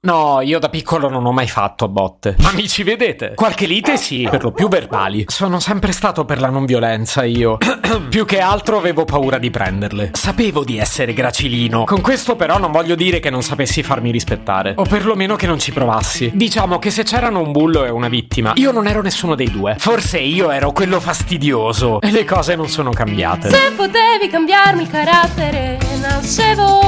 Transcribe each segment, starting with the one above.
No, io da piccolo non ho mai fatto a botte. Ma mi ci vedete? Qualche lite sì, per lo più verbali. Sono sempre stato per la non violenza io. più che altro avevo paura di prenderle. Sapevo di essere gracilino. Con questo però non voglio dire che non sapessi farmi rispettare. O perlomeno che non ci provassi. Diciamo che se c'erano un bullo e una vittima, io non ero nessuno dei due. Forse io ero quello fastidioso. E le cose non sono cambiate. Se potevi cambiarmi il carattere, nascevo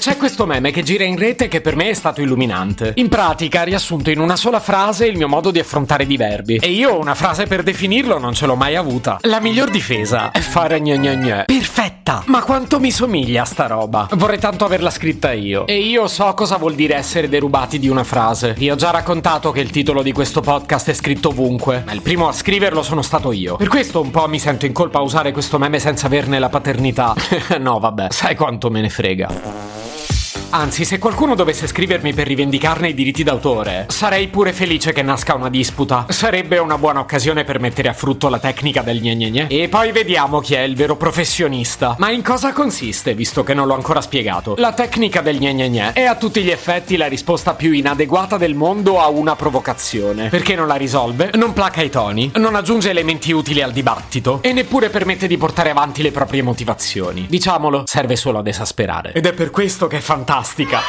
C'è questo meme che gira in rete che per me è stato illuminante. In pratica ha riassunto in una sola frase il mio modo di affrontare i verbi. E io una frase per definirlo non ce l'ho mai avuta. La miglior difesa è fare gna gna gna. Perfetta! Ma quanto mi somiglia sta roba? Vorrei tanto averla scritta io. E io so cosa vuol dire essere derubati di una frase. Vi ho già raccontato che il titolo di questo podcast è scritto ovunque. Ma il primo a scriverlo sono stato io. Per questo un po' mi sento in colpa a usare questo meme senza averne la paternità. no, vabbè, sai quanto me ne frega. Anzi, se qualcuno dovesse scrivermi per rivendicarne i diritti d'autore, sarei pure felice che nasca una disputa. Sarebbe una buona occasione per mettere a frutto la tecnica del gne gne gne. E poi vediamo chi è il vero professionista. Ma in cosa consiste, visto che non l'ho ancora spiegato? La tecnica del gne gne gne è a tutti gli effetti la risposta più inadeguata del mondo a una provocazione. Perché non la risolve, non placa i toni, non aggiunge elementi utili al dibattito e neppure permette di portare avanti le proprie motivazioni. Diciamolo, serve solo ad esasperare. Ed è per questo che è fantastico fantastica.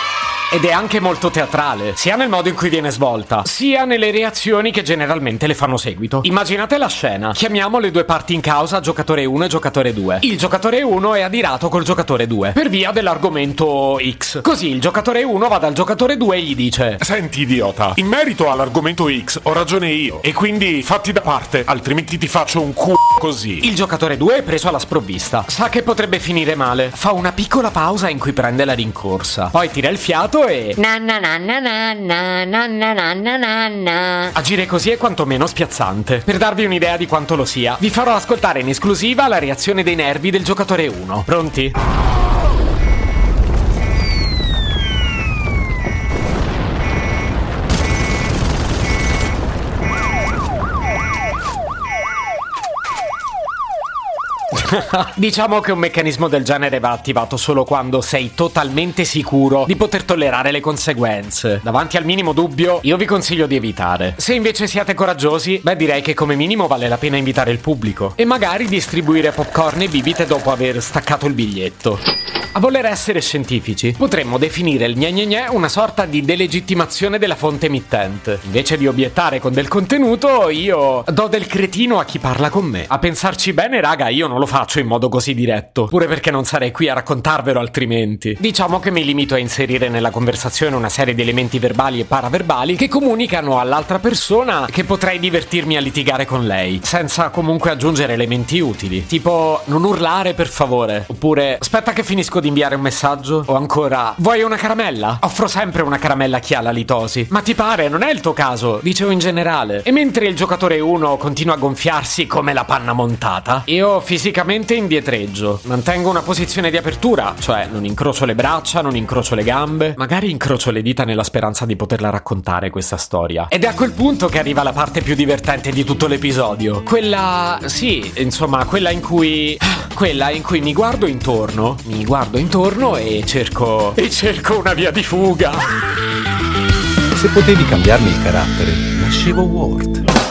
Ed è anche molto teatrale, sia nel modo in cui viene svolta, sia nelle reazioni che generalmente le fanno seguito. Immaginate la scena. Chiamiamo le due parti in causa giocatore 1 e giocatore 2. Il giocatore 1 è adirato col giocatore 2 per via dell'argomento X. Così il giocatore 1 va dal giocatore 2 e gli dice: Senti, idiota, in merito all'argomento X ho ragione io. E quindi fatti da parte, altrimenti ti faccio un c***o così. Il giocatore 2 è preso alla sprovvista. Sa che potrebbe finire male. Fa una piccola pausa in cui prende la rincorsa. Poi tira il fiato e... Agire così è quantomeno spiazzante. Per darvi un'idea di quanto lo sia, vi farò ascoltare in esclusiva la reazione dei nervi del giocatore 1. Pronti? diciamo che un meccanismo del genere va attivato solo quando sei totalmente sicuro di poter tollerare le conseguenze. Davanti al minimo dubbio, io vi consiglio di evitare. Se invece siete coraggiosi, beh direi che come minimo vale la pena invitare il pubblico e magari distribuire popcorn e bibite dopo aver staccato il biglietto. A voler essere scientifici, potremmo definire il gne gne gne una sorta di delegittimazione della fonte emittente. Invece di obiettare con del contenuto, io do del cretino a chi parla con me. A pensarci bene, raga, io non lo faccio in modo così diretto, pure perché non sarei qui a raccontarvelo altrimenti. Diciamo che mi limito a inserire nella conversazione una serie di elementi verbali e paraverbali che comunicano all'altra persona che potrei divertirmi a litigare con lei, senza comunque aggiungere elementi utili. Tipo, non urlare per favore, oppure aspetta che finisco di inviare un messaggio? O ancora, vuoi una caramella? Offro sempre una caramella a chi ha la litosi. Ma ti pare, non è il tuo caso, dicevo in generale. E mentre il giocatore 1 continua a gonfiarsi come la panna montata, io fisicamente indietreggio. Mantengo una posizione di apertura, cioè non incrocio le braccia, non incrocio le gambe, magari incrocio le dita nella speranza di poterla raccontare questa storia. Ed è a quel punto che arriva la parte più divertente di tutto l'episodio. Quella, sì, insomma, quella in cui quella in cui mi guardo intorno, mi guardo intorno e cerco e cerco una via di fuga. Se potevi cambiarmi il carattere, nascevo Ward.